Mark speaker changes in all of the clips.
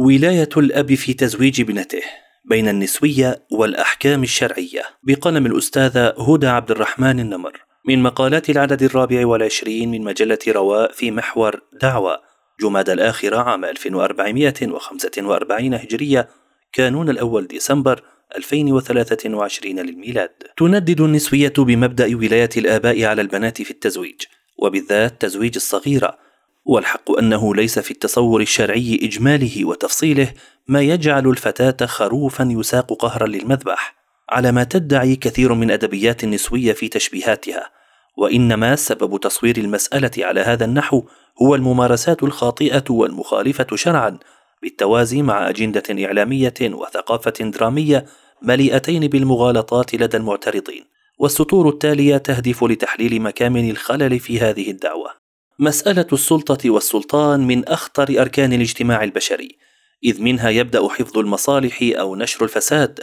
Speaker 1: ولاية الأب في تزويج ابنته بين النسوية والأحكام الشرعية. بقلم الأستاذة هدى عبد الرحمن النمر. من مقالات العدد الرابع والعشرين من مجلة رواء في محور دعوة. جماد الآخرة عام 1445 هجرية كانون الأول ديسمبر 2023 للميلاد. تندد النسوية بمبدأ ولاية الآباء على البنات في التزويج وبالذات تزويج الصغيرة. والحق أنه ليس في التصور الشرعي إجماله وتفصيله ما يجعل الفتاة خروفا يساق قهرا للمذبح على ما تدعي كثير من أدبيات النسوية في تشبيهاتها وإنما سبب تصوير المسألة على هذا النحو هو الممارسات الخاطئة والمخالفة شرعا بالتوازي مع أجندة إعلامية وثقافة درامية مليئتين بالمغالطات لدى المعترضين والسطور التالية تهدف لتحليل مكامن الخلل في هذه الدعوة. مسألة السلطة والسلطان من أخطر أركان الاجتماع البشري، إذ منها يبدأ حفظ المصالح أو نشر الفساد،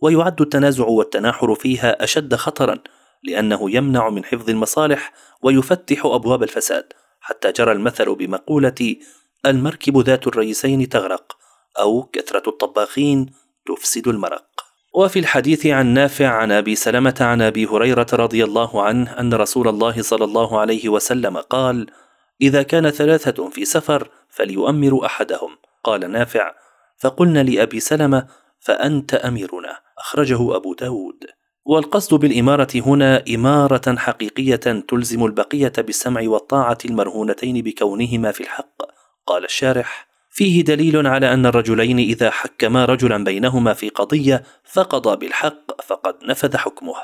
Speaker 1: ويعد التنازع والتناحر فيها أشد خطرًا، لأنه يمنع من حفظ المصالح ويفتح أبواب الفساد، حتى جرى المثل بمقولة: المركب ذات الرئيسين تغرق، أو كثرة الطباخين تفسد المرق. وفي الحديث عن نافع عن أبي سلمة عن أبي هريرة رضي الله عنه أن رسول الله صلى الله عليه وسلم قال إذا كان ثلاثة في سفر فليؤمر أحدهم. قال نافع فقلنا لأبي سلمة فأنت أميرنا. أخرجه أبو داود. والقصد بالإمارة هنا إمارة حقيقية تلزم البقية بالسمع والطاعة المرهونتين بكونهما في الحق. قال الشارح فيه دليل على أن الرجلين إذا حكما رجلا بينهما في قضية فقضى بالحق فقد نفذ حكمه.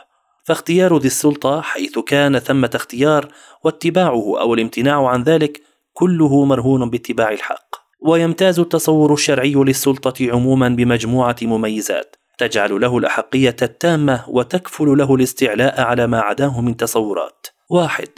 Speaker 1: فاختيار ذي السلطة حيث كان ثمة اختيار واتباعه أو الامتناع عن ذلك كله مرهون باتباع الحق. ويمتاز التصور الشرعي للسلطة عموما بمجموعة مميزات. تجعل له الأحقية التامة وتكفل له الاستعلاء على ما عداه من تصورات. واحد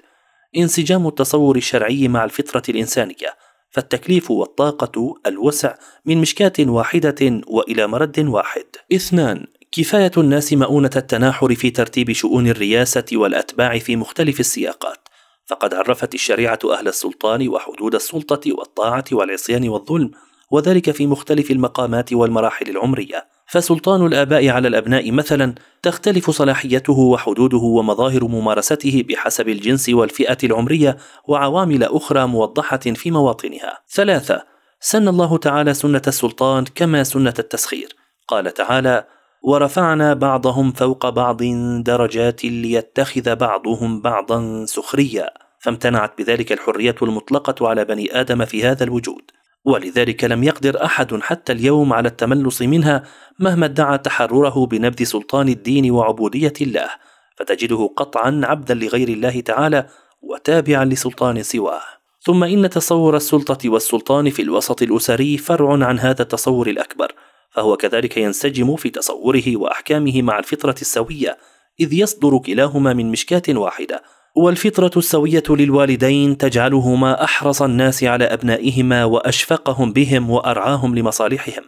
Speaker 1: انسجام التصور الشرعي مع الفطرة الإنسانية. فالتكليف والطاقة الوسع من مشكاة واحدة وإلى مرد واحد. اثنان كفاية الناس مؤونة التناحر في ترتيب شؤون الرياسة والأتباع في مختلف السياقات، فقد عرفت الشريعة أهل السلطان وحدود السلطة والطاعة والعصيان والظلم، وذلك في مختلف المقامات والمراحل العمرية. فسلطان الآباء على الأبناء مثلا تختلف صلاحيته وحدوده ومظاهر ممارسته بحسب الجنس والفئة العمرية وعوامل أخرى موضحة في مواطنها. ثلاثة: سن الله تعالى سنة السلطان كما سنة التسخير. قال تعالى: ورفعنا بعضهم فوق بعض درجات ليتخذ بعضهم بعضا سخريا فامتنعت بذلك الحرية المطلقة على بني آدم في هذا الوجود ولذلك لم يقدر أحد حتى اليوم على التملص منها مهما ادعى تحرره بنبذ سلطان الدين وعبودية الله فتجده قطعا عبدا لغير الله تعالى وتابعا لسلطان سواه. ثم إن تصور السلطة والسلطان في الوسط الأسري فرع عن هذا التصور الأكبر فهو كذلك ينسجم في تصوره وأحكامه مع الفطرة السوية إذ يصدر كلاهما من مشكاة واحدة والفطرة السوية للوالدين تجعلهما أحرص الناس على أبنائهما وأشفقهم بهم وأرعاهم لمصالحهم،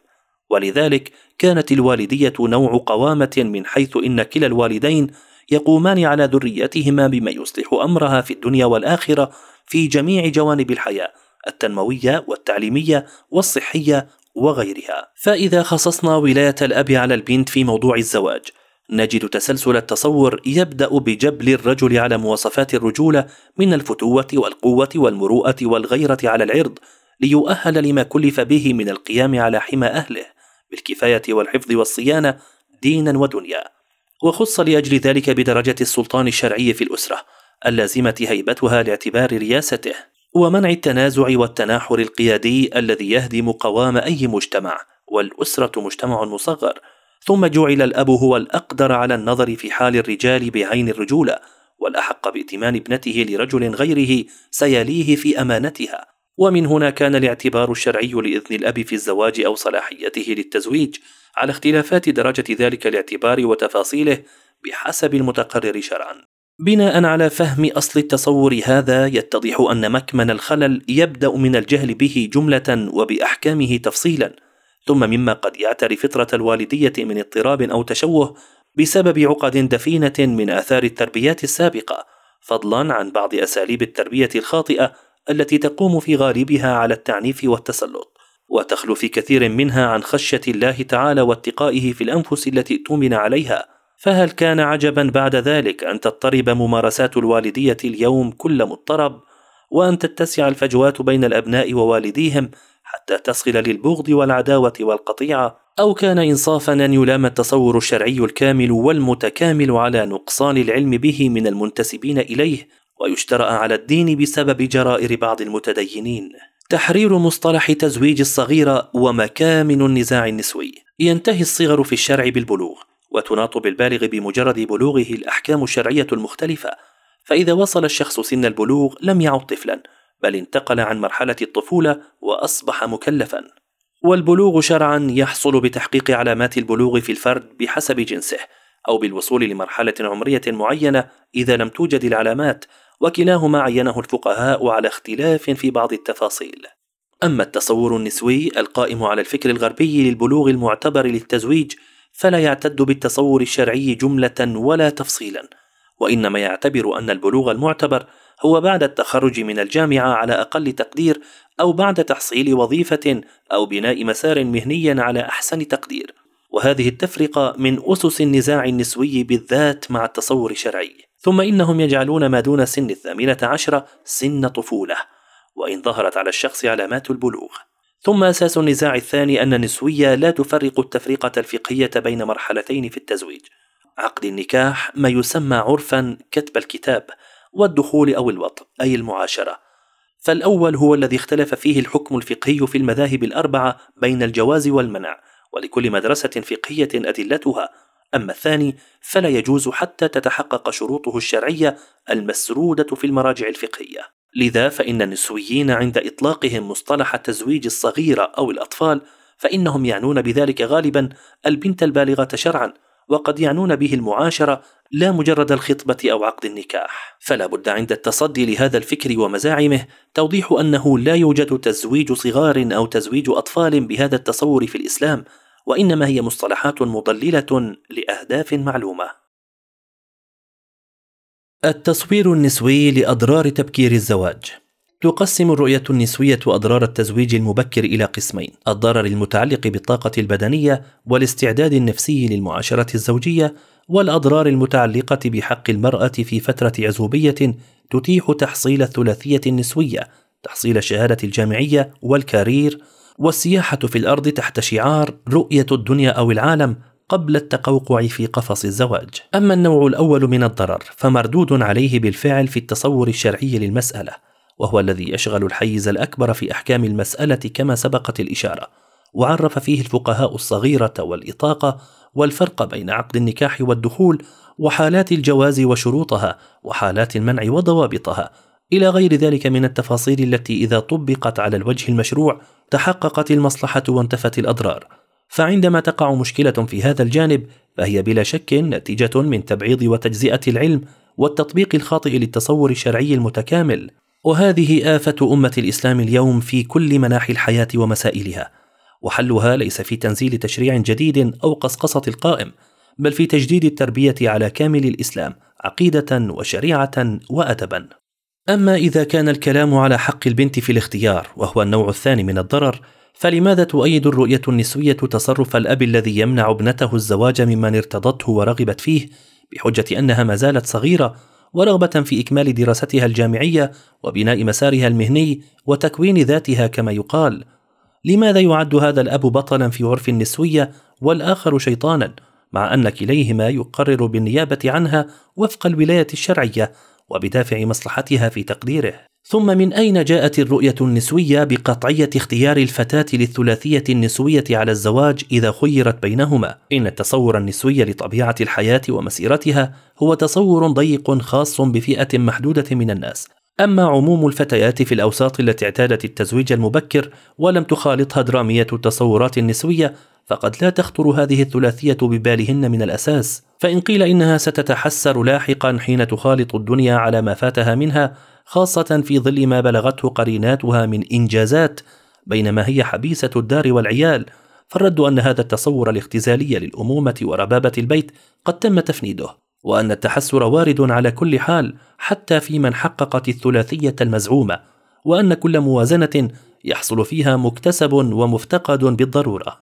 Speaker 1: ولذلك كانت الوالدية نوع قوامة من حيث إن كلا الوالدين يقومان على ذريتهما بما يصلح أمرها في الدنيا والآخرة في جميع جوانب الحياة التنموية والتعليمية والصحية وغيرها. فإذا خصصنا ولاية الأب على البنت في موضوع الزواج، نجد تسلسل التصور يبدأ بجبل الرجل على مواصفات الرجولة من الفتوة والقوة والمروءة والغيرة على العرض ليؤهل لما كلف به من القيام على حمى أهله بالكفاية والحفظ والصيانة دينا ودنيا. وخص لأجل ذلك بدرجة السلطان الشرعي في الأسرة اللازمة هيبتها لاعتبار رياسته ومنع التنازع والتناحر القيادي الذي يهدم قوام أي مجتمع والأسرة مجتمع مصغر. ثم جعل الأب هو الأقدر على النظر في حال الرجال بعين الرجولة والأحق بائتمان ابنته لرجل غيره سيليه في أمانتها. ومن هنا كان الاعتبار الشرعي لإذن الأب في الزواج أو صلاحيته للتزويج على اختلافات درجة ذلك الاعتبار وتفاصيله بحسب المتقرر شرعا. بناء على فهم أصل التصور هذا يتضح أن مكمن الخلل يبدأ من الجهل به جملة وبأحكامه تفصيلا. ثم مما قد يعتري فطرة الوالدية من اضطراب أو تشوه بسبب عقد دفينة من آثار التربيات السابقة، فضلا عن بعض أساليب التربية الخاطئة التي تقوم في غالبها على التعنيف والتسلط، وتخلو في كثير منها عن خشية الله تعالى واتقائه في الأنفس التي اؤتمن عليها. فهل كان عجبا بعد ذلك أن تضطرب ممارسات الوالدية اليوم كل مضطرب وأن تتسع الفجوات بين الأبناء ووالديهم حتى تصل للبغض والعداوة والقطيعة أو كان انصافا أن يلام التصور الشرعي الكامل والمتكامل على نقصان العلم به من المنتسبين إليه ويشترأ على الدين بسبب جرائر بعض المتدينين. تحرير مصطلح تزويج الصغيرة ومكامن النزاع النسوي. ينتهي الصغر في الشرع بالبلوغ وتناط بالبالغ بمجرد بلوغه الأحكام الشرعية المختلفة. فإذا وصل الشخص سن البلوغ لم يعد طفلا. بل انتقل عن مرحلة الطفولة وأصبح مكلفا. والبلوغ شرعا يحصل بتحقيق علامات البلوغ في الفرد بحسب جنسه أو بالوصول لمرحلة عمرية معينة إذا لم توجد العلامات وكلاهما عينه الفقهاء على اختلاف في بعض التفاصيل. أما التصور النسوي القائم على الفكر الغربي للبلوغ المعتبر للتزويج فلا يعتد بالتصور الشرعي جملة ولا تفصيلا وإنما يعتبر أن البلوغ المعتبر هو بعد التخرج من الجامعة على أقل تقدير أو بعد تحصيل وظيفة أو بناء مسار مهني على أحسن تقدير. وهذه التفرقة من أسس النزاع النسوي بالذات مع التصور الشرعي. ثم إنهم يجعلون ما دون سن الثامنة عشرة سن طفولة وإن ظهرت على الشخص علامات البلوغ. ثم أساس النزاع الثاني أن النسوية لا تفرق التفرقة الفقهية بين مرحلتين في التزويج. عقد النكاح ما يسمى عرفا كتب الكتاب والدخول أو الوطء أي المعاشرة. فالأول هو الذي اختلف فيه الحكم الفقهي في المذاهب الأربعة بين الجواز والمنع ولكل مدرسة فقهية أدلتها. أما الثاني فلا يجوز حتى تتحقق شروطه الشرعية المسرودة في المراجع الفقهية. لذا فإن النسويين عند إطلاقهم مصطلح تزويج الصغيرة أو الأطفال فإنهم يعنون بذلك غالبا البنت البالغة شرعا. وقد يعنون به المعاشرة لا مجرد الخطبة أو عقد النكاح. فلا بد عند التصدي لهذا الفكر ومزاعمه توضيح أنه لا يوجد تزويج صغار أو تزويج أطفال بهذا التصور في الإسلام وإنما هي مصطلحات مضللة لأهداف معلومة. التصوير النسوي لأضرار تبكير الزواج. تقسم الرؤية النسوية أضرار التزويج المبكر إلى قسمين: الضرر المتعلق بالطاقة البدنية والاستعداد النفسي للمعاشرة الزوجية، والأضرار المتعلقة بحق المرأة في فترة عزوبية تتيح تحصيل الثلاثية النسوية، تحصيل الشهادة الجامعية والكارير والسياحة في الأرض تحت شعار رؤية الدنيا أو العالم قبل التقوقع في قفص الزواج. أما النوع الأول من الضرر فمردود عليه بالفعل في التصور الشرعي للمسألة، وهو الذي يشغل الحيز الأكبر في أحكام المسألة كما سبقت الإشارة، وعرف فيه الفقهاء الصغيرة والإطاقة والفرق بين عقد النكاح والدخول وحالات الجواز وشروطها وحالات المنع وضوابطها إلى غير ذلك من التفاصيل التي إذا طبقت على الوجه المشروع تحققت المصلحة وانتفت الأضرار. فعندما تقع مشكلة في هذا الجانب فهي بلا شك نتيجة من تبعيض وتجزئة العلم والتطبيق الخاطئ للتصور الشرعي المتكامل. وهذه آفة أمة الإسلام اليوم في كل مناحي الحياة ومسائلها. وحلها ليس في تنزيل تشريع جديد أو قصقصة القائم بل في تجديد التربية على كامل الإسلام عقيدة وشريعة وادبا. أما إذا كان الكلام على حق البنت في الاختيار وهو النوع الثاني من الضرر فلماذا تؤيد الرؤية النسوية تصرف الأب الذي يمنع ابنته الزواج ممن ارتضته ورغبت فيه بحجة أنها ما زالت صغيرة ورغبة في إكمال دراستها الجامعية وبناء مسارها المهني وتكوين ذاتها كما يقال. لماذا يعد هذا الأب بطلا في عرف النسوية والآخر شيطانا مع أن كليهما يقرر بالنيابة عنها وفق الولاية الشرعية وبدافع مصلحتها في تقديره؟ ثم من أين جاءت الرؤية النسوية بقطعية اختيار الفتاة للثلاثية النسوية على الزواج إذا خيرت بينهما؟ إن التصور النسوي لطبيعة الحياة ومسيرتها هو تصور ضيق خاص بفئة محدودة من الناس. أما عموم الفتيات في الأوساط التي اعتادت التزويج المبكر ولم تخالطها درامية التصورات النسوية فقد لا تخطر هذه الثلاثية ببالهن من الأساس. فإن قيل إنها ستتحسر لاحقا حين تخالط الدنيا على ما فاتها منها خاصة في ظل ما بلغته قريناتها من إنجازات بينما هي حبيسة الدار والعيال. فالرد أن هذا التصور الاختزالي للأمومة وربابة البيت قد تم تفنيده وأن التحسر وارد على كل حال حتى في من حققت الثلاثية المزعومة وأن كل موازنة يحصل فيها مكتسب ومفتقد بالضرورة.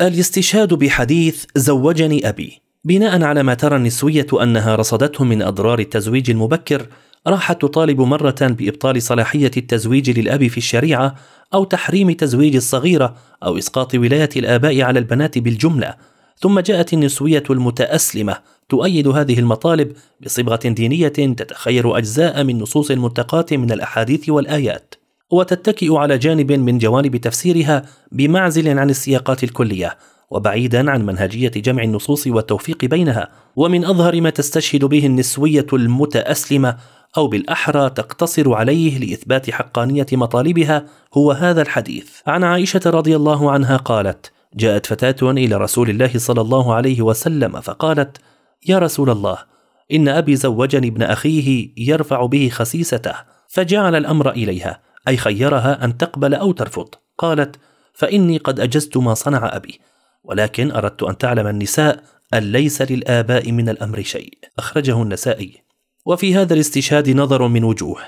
Speaker 1: الاستشهاد بحديث زوجني أبي بناء على ما ترى النسوية أنها رصدته من أضرار التزويج المبكر راحت تطالب مرة بإبطال صلاحية التزويج للأب في الشريعة أو تحريم تزويج الصغيرة أو إسقاط ولاية الآباء على البنات بالجملة ثم جاءت النسوية المتأسلمة تؤيد هذه المطالب بصبغة دينية تتخير أجزاء من نصوص المنتقاه من الأحاديث والآيات وتتكئ على جانب من جوانب تفسيرها بمعزل عن السياقات الكلية وبعيدا عن منهجية جمع النصوص والتوفيق بينها ومن أظهر ما تستشهد به النسوية المتأسلمة أو بالأحرى تقتصر عليه لإثبات حقانية مطالبها هو هذا الحديث. عن عائشة رضي الله عنها قالت جاءت فتاة إلى رسول الله صلى الله عليه وسلم فقالت يا رسول الله إن أبي زوجني ابن أخيه يرفع به خسيسته فجعل الأمر إليها أي خيرها أن تقبل أو ترفض. قالت فإني قد أجزت ما صنع أبي ولكن أردت أن تعلم النساء أن ليس للآباء من الأمر شيء. أخرجه النسائي. وفي هذا الاستشهاد نظر من وجوه.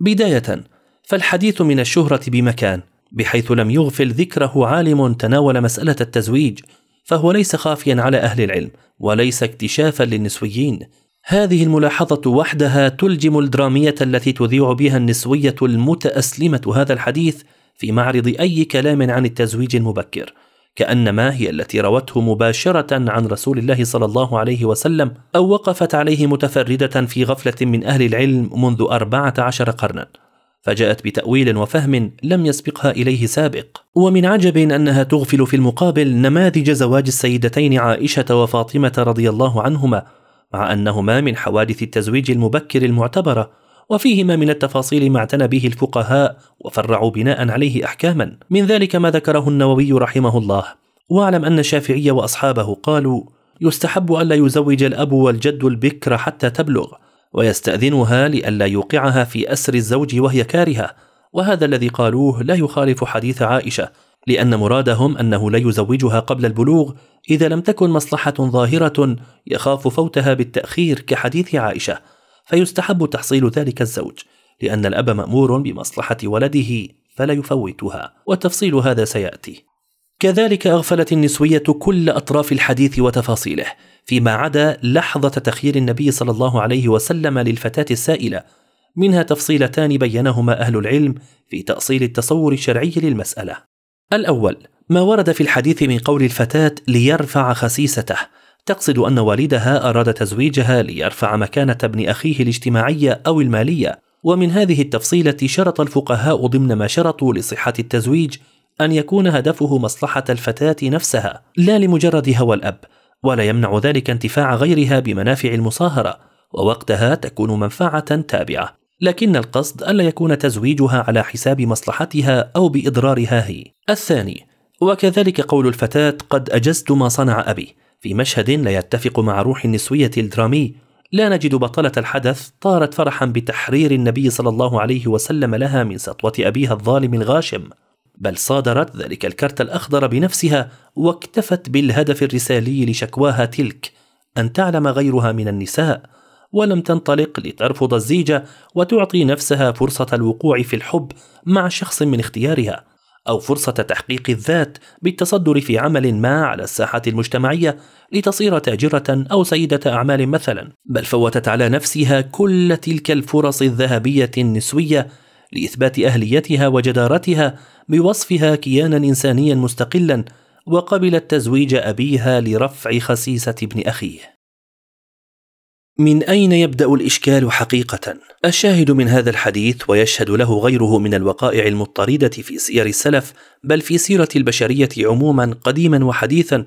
Speaker 1: بداية فالحديث من الشهرة بمكان بحيث لم يغفل ذكره عالم تناول مسألة التزويج فهو ليس خافيا على أهل العلم وليس اكتشافا للنسويين. هذه الملاحظة وحدها تلجم الدرامية التي تذيع بها النسوية المتأسلمة هذا الحديث في معرض أي كلام عن التزويج المبكر، كأنما هي التي روته مباشرة عن رسول الله صلى الله عليه وسلم أو وقفت عليه متفردة في غفلة من أهل العلم منذ أربعة عشر قرنا. فجاءت بتأويل وفهم لم يسبقها إليه سابق ومن عجب أنها تغفل في المقابل نماذج زواج السيدتين عائشة وفاطمة رضي الله عنهما مع أنهما من حوادث التزويج المبكر المعتبرة وفيهما من التفاصيل ما اعتنى به الفقهاء وفرعوا بناء عليه أحكاما. من ذلك ما ذكره النووي رحمه الله. واعلم أن الشافعي وأصحابه قالوا يستحب ألا يزوج الأب والجد البكر حتى تبلغ ويستأذنها لئلا يوقعها في أسر الزوج وهي كارهة وهذا الذي قالوه لا يخالف حديث عائشة لأن مرادهم أنه لا يزوجها قبل البلوغ إذا لم تكن مصلحة ظاهرة يخاف فوتها بالتأخير كحديث عائشة. فيستحب تحصيل ذلك الزوج لأن الأب مأمور بمصلحة ولده فلا يفوتها والتفصيل هذا سيأتي. كذلك أغفلت النسوية كل أطراف الحديث وتفاصيله فيما عدا لحظة تخيير النبي صلى الله عليه وسلم للفتاة السائلة منها تفصيلتان بينهما أهل العلم في تأصيل التصور الشرعي للمسألة. الأول ما ورد في الحديث من قول الفتاة ليرفع خسيسته تقصد أن والدها أراد تزويجها ليرفع مكانة ابن أخيه الاجتماعية أو المالية ومن هذه التفصيلة شرط الفقهاء ضمن ما شرطوا لصحة التزويج أن يكون هدفه مصلحة الفتاة نفسها لا لمجرد هوى الأب ولا يمنع ذلك انتفاع غيرها بمنافع المصاهرة ووقتها تكون منفعة تابعة. لكن القصد ألا يكون تزويجها على حساب مصلحتها أو بإضرارها هي. الثاني وكذلك قول الفتاة قد أجزت ما صنع أبي. في مشهد لا يتفق مع روح النسوية الدرامي لا نجد بطلة الحدث طارت فرحا بتحرير النبي صلى الله عليه وسلم لها من سطوة أبيها الظالم الغاشم بل صادرت ذلك الكرت الأخضر بنفسها واكتفت بالهدف الرسالي لشكواها تلك أن تعلم غيرها من النساء ولم تنطلق لترفض الزيجة وتعطي نفسها فرصة الوقوع في الحب مع شخص من اختيارها. أو فرصة تحقيق الذات بالتصدر في عمل ما على الساحة المجتمعية لتصير تاجرة أو سيدة أعمال مثلا بل فوتت على نفسها كل تلك الفرص الذهبية النسوية لإثبات أهليتها وجدارتها بوصفها كيانا إنسانيا مستقلا وقبلت تزويج أبيها لرفع خسيسة ابن أخيه. من أين يبدأ الإشكال حقيقة؟ الشاهد من هذا الحديث ويشهد له غيره من الوقائع المضطردة في سير السلف بل في سيرة البشرية عموما قديما وحديثا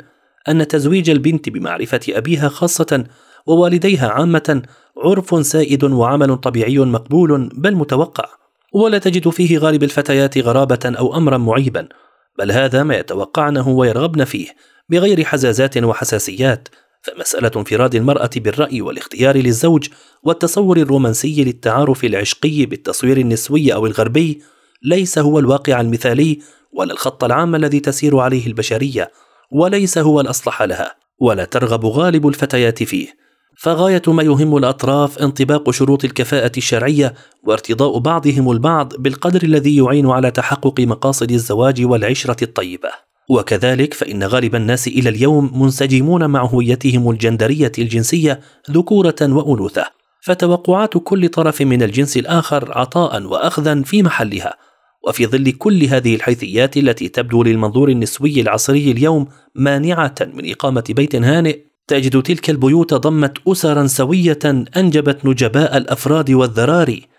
Speaker 1: أن تزويج البنت بمعرفة أبيها خاصة ووالديها عامة عرف سائد وعمل طبيعي مقبول بل متوقع ولا تجد فيه غالب الفتيات غرابة أو أمرا معيبا بل هذا ما يتوقعنه ويرغبن فيه بغير حزازات وحساسيات فمسألة انفراد المرأة بالرأي والاختيار للزوج والتصور الرومانسي للتعارف العشقي بالتصوير النسوي أو الغربي ليس هو الواقع المثالي ولا الخط العام الذي تسير عليه البشرية وليس هو الأصلح لها ولا ترغب غالب الفتيات فيه فغاية ما يهم الأطراف انطباق شروط الكفاءة الشرعية وارتضاء بعضهم البعض بالقدر الذي يعين على تحقق مقاصد الزواج والعشرة الطيبة. وكذلك فإن غالب الناس إلى اليوم منسجمون مع هويتهم الجندرية الجنسية ذكورة وأنوثة، فتوقعات كل طرف من الجنس الآخر عطاء وأخذا في محلها، وفي ظل كل هذه الحيثيات التي تبدو للمنظور النسوي العصري اليوم مانعة من إقامة بيت هانئ تجد تلك البيوت ضمت أسرا سوية أنجبت نجباء الأفراد والذراري.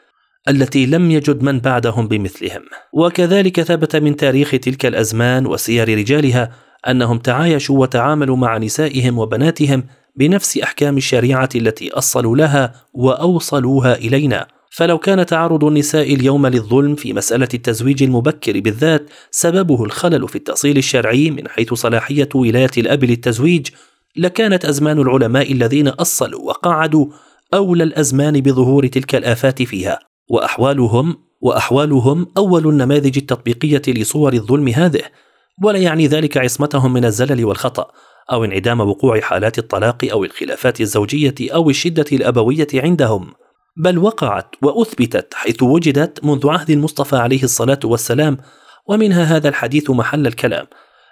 Speaker 1: التي لم يجد من بعدهم بمثلهم. وكذلك ثبت من تاريخ تلك الأزمان وسير رجالها أنهم تعايشوا وتعاملوا مع نسائهم وبناتهم بنفس أحكام الشريعة التي أصلوا لها وأوصلوها إلينا. فلو كان تعرض النساء اليوم للظلم في مسألة التزويج المبكر بالذات سببه الخلل في التأصيل الشرعي من حيث صلاحية ولاية الأب للتزويج لكانت أزمان العلماء الذين أصلوا وقعدوا أولى الأزمان بظهور تلك الآفات فيها. وأحوالهم وأحوالهم أول النماذج التطبيقية لصور الظلم هذه ولا يعني ذلك عصمتهم من الزلل والخطأ أو انعدام وقوع حالات الطلاق أو الخلافات الزوجية أو الشدة الأبوية عندهم. بل وقعت وأثبتت حيث وجدت منذ عهد المصطفى عليه الصلاة والسلام ومنها هذا الحديث محل الكلام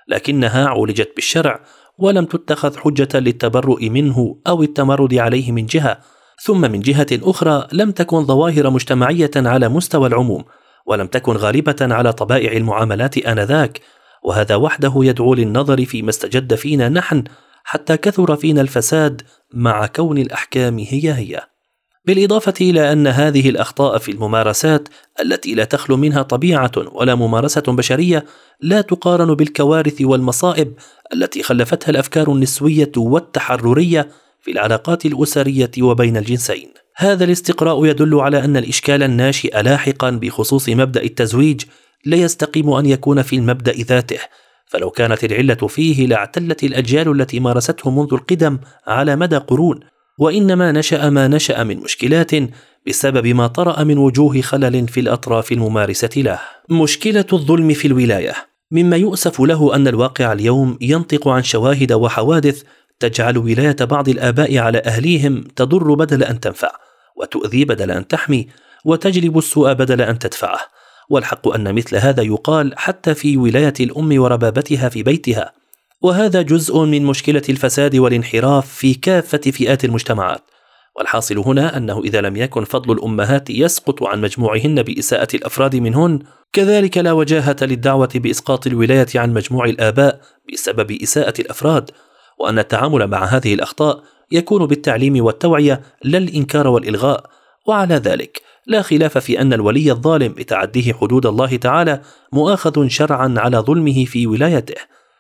Speaker 1: لكنها عولجت بالشرع ولم تتخذ حجة للتبرؤ منه أو التمرد عليه من جهة ثم من جهة أخرى لم تكن ظواهر مجتمعية على مستوى العموم ولم تكن غالبة على طبائع المعاملات آنذاك وهذا وحده يدعو للنظر فيما استجد فينا نحن حتى كثر فينا الفساد مع كون الأحكام هي هي. بالإضافة إلى أن هذه الأخطاء في الممارسات التي لا تخلو منها طبيعة ولا ممارسة بشرية لا تقارن بالكوارث والمصائب التي خلفتها الأفكار النسوية والتحررية في العلاقات الأسرية وبين الجنسين. هذا الاستقراء يدل على أن الإشكال الناشئ لاحقا بخصوص مبدأ التزويج لا يستقيم أن يكون في المبدأ ذاته، فلو كانت العلة فيه لاعتلت الأجيال التي مارسته منذ القدم على مدى قرون، وإنما نشأ ما نشأ من مشكلات بسبب ما طرأ من وجوه خلل في الأطراف الممارسة له. مشكلة الظلم في الولاية مما يؤسف له أن الواقع اليوم ينطق عن شواهد وحوادث تجعل ولاية بعض الآباء على أهليهم تضر بدل أن تنفع، وتؤذي بدل أن تحمي، وتجلب السوء بدل أن تدفعه. والحق أن مثل هذا يقال حتى في ولاية الأم وربابتها في بيتها، وهذا جزء من مشكلة الفساد والانحراف في كافة فئات المجتمعات. والحاصل هنا أنه إذا لم يكن فضل الأمهات يسقط عن مجموعهن بإساءة الأفراد منهن، كذلك لا وجاهة للدعوة بإسقاط الولاية عن مجموع الآباء بسبب إساءة الأفراد، وأن التعامل مع هذه الأخطاء يكون بالتعليم والتوعية لا الإنكار والإلغاء، وعلى ذلك لا خلاف في أن الولي الظالم بتعديه حدود الله تعالى مؤاخذ شرعا على ظلمه في ولايته،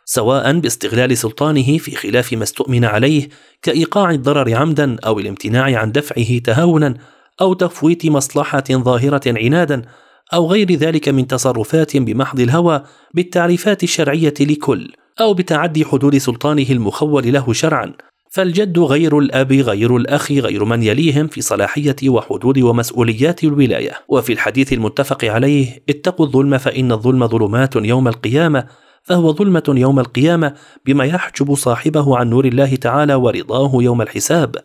Speaker 1: سواء باستغلال سلطانه في خلاف ما استؤمن عليه كإيقاع الضرر عمدا أو الامتناع عن دفعه تهاونا أو تفويت مصلحة ظاهرة عنادا أو غير ذلك من تصرفات بمحض الهوى بالتعريفات الشرعية لكل. أو بتعدي حدود سلطانه المخول له شرعا فالجد غير الأب غير الأخ غير من يليهم في صلاحية وحدود ومسؤوليات الولاية. وفي الحديث المتفق عليه اتقوا الظلم فإن الظلم ظلمات يوم القيامة فهو ظلمة يوم القيامة بما يحجب صاحبه عن نور الله تعالى ورضاه يوم الحساب.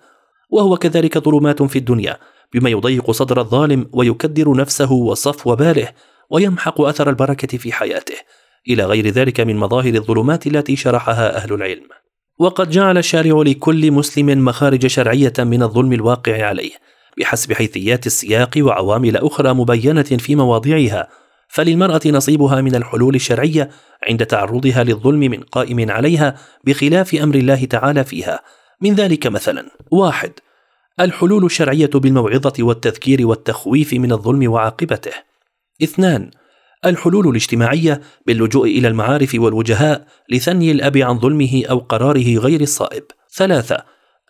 Speaker 1: وهو كذلك ظلمات في الدنيا بما يضيق صدر الظالم ويكدر نفسه وصفو باله ويمحق أثر البركة في حياته. إلى غير ذلك من مظاهر الظلمات التي شرحها أهل العلم. وقد جعل الشارع لكل مسلم مخارج شرعية من الظلم الواقع عليه بحسب حيثيات السياق وعوامل أخرى مبينة في مواضعها فللمرأة نصيبها من الحلول الشرعية عند تعرضها للظلم من قائم عليها بخلاف أمر الله تعالى فيها. من ذلك مثلا واحد الحلول الشرعية بالموعظة والتذكير والتخويف من الظلم وعاقبته. اثنان الحلول الاجتماعية باللجوء إلى المعارف والوجهاء لثني الأب عن ظلمه أو قراره غير الصائب ثلاثة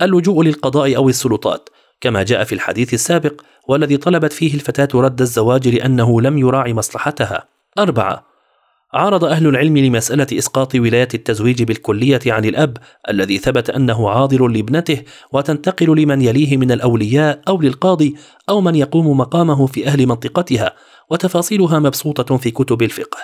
Speaker 1: اللجوء للقضاء أو السلطات كما جاء في الحديث السابق والذي طلبت فيه الفتاة رد الزواج لأنه لم يراعي مصلحتها. أربعة عرض أهل العلم لمسألة إسقاط ولاية التزويج بالكلية عن الأب الذي ثبت أنه عاضل لابنته وتنتقل لمن يليه من الأولياء أو للقاضي أو من يقوم مقامه في أهل منطقتها وتفاصيلها مبسوطة في كتب الفقه.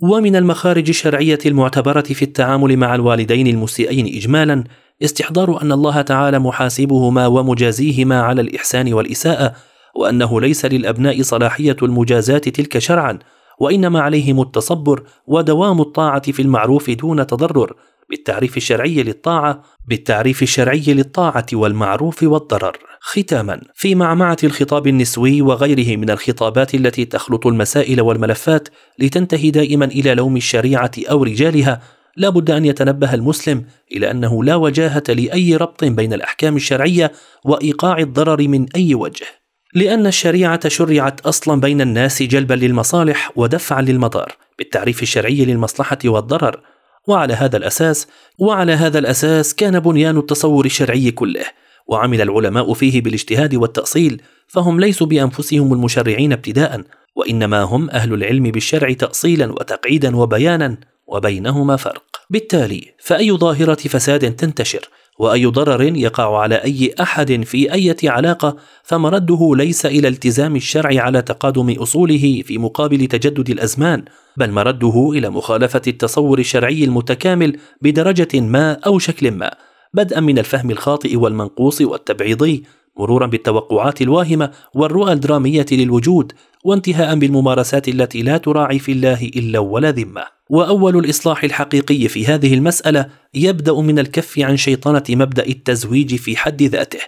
Speaker 1: ومن المخارج الشرعية المعتبرة في التعامل مع الوالدين المسيئين إجمالا استحضار أن الله تعالى محاسبهما ومجازيهما على الإحسان والإساءة وأنه ليس للأبناء صلاحية المجازاة تلك شرعا وإنما عليهم التصبر ودوام الطاعة في المعروف دون تضرر بالتعريف الشرعي للطاعة بالتعريف الشرعي للطاعة والمعروف والضرر. ختاما في معمعة الخطاب النسوي وغيره من الخطابات التي تخلط المسائل والملفات لتنتهي دائما إلى لوم الشريعة أو رجالها لا بد أن يتنبه المسلم إلى أنه لا وجاهة لأي ربط بين الأحكام الشرعية وإيقاع الضرر من أي وجه. لأن الشريعة شرعت أصلا بين الناس جلبا للمصالح ودفعا للمضار بالتعريف الشرعي للمصلحة والضرر. وعلى هذا الأساس وعلى هذا الأساس كان بنيان التصور الشرعي كله. وعمل العلماء فيه بالاجتهاد والتأصيل فهم ليسوا بأنفسهم المشرعين ابتداء وإنما هم أهل العلم بالشرع تأصيلا وتقعيدا وبيانا وبينهما فرق. بالتالي فأي ظاهرة فساد تنتشر؟ وأي ضرر يقع على أي أحد في أي علاقة فمرده ليس إلى التزام الشرع على تقادم أصوله في مقابل تجدد الأزمان بل مرده إلى مخالفة التصور الشرعي المتكامل بدرجة ما أو شكل ما بدءا من الفهم الخاطئ والمنقوص والتبعيضي. مرورا بالتوقعات الواهمة والرؤى الدرامية للوجود وانتهاء بالممارسات التي لا تراعي في الله إلا ولا ذمة. وأول الإصلاح الحقيقي في هذه المسألة يبدأ من الكف عن شيطنة مبدأ التزويج في حد ذاته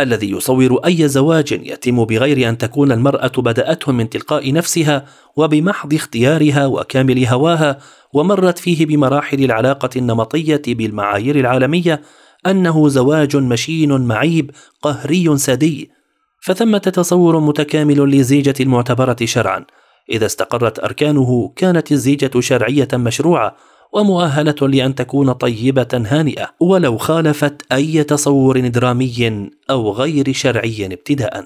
Speaker 1: الذي يصور أي زواج يتم بغير أن تكون المرأة بدأته من تلقاء نفسها وبمحض اختيارها وكامل هواها ومرت فيه بمراحل العلاقة النمطية بالمعايير العالمية أنه زواج مشين معيب قهري سادي فثمة تصور متكامل للزيجه المعتبرة شرعا. إذا استقرت أركانه كانت الزيجة شرعية مشروعة ومؤهلة لأن تكون طيبة هانئة. ولو خالفت أي تصور درامي أو غير شرعي ابتداء.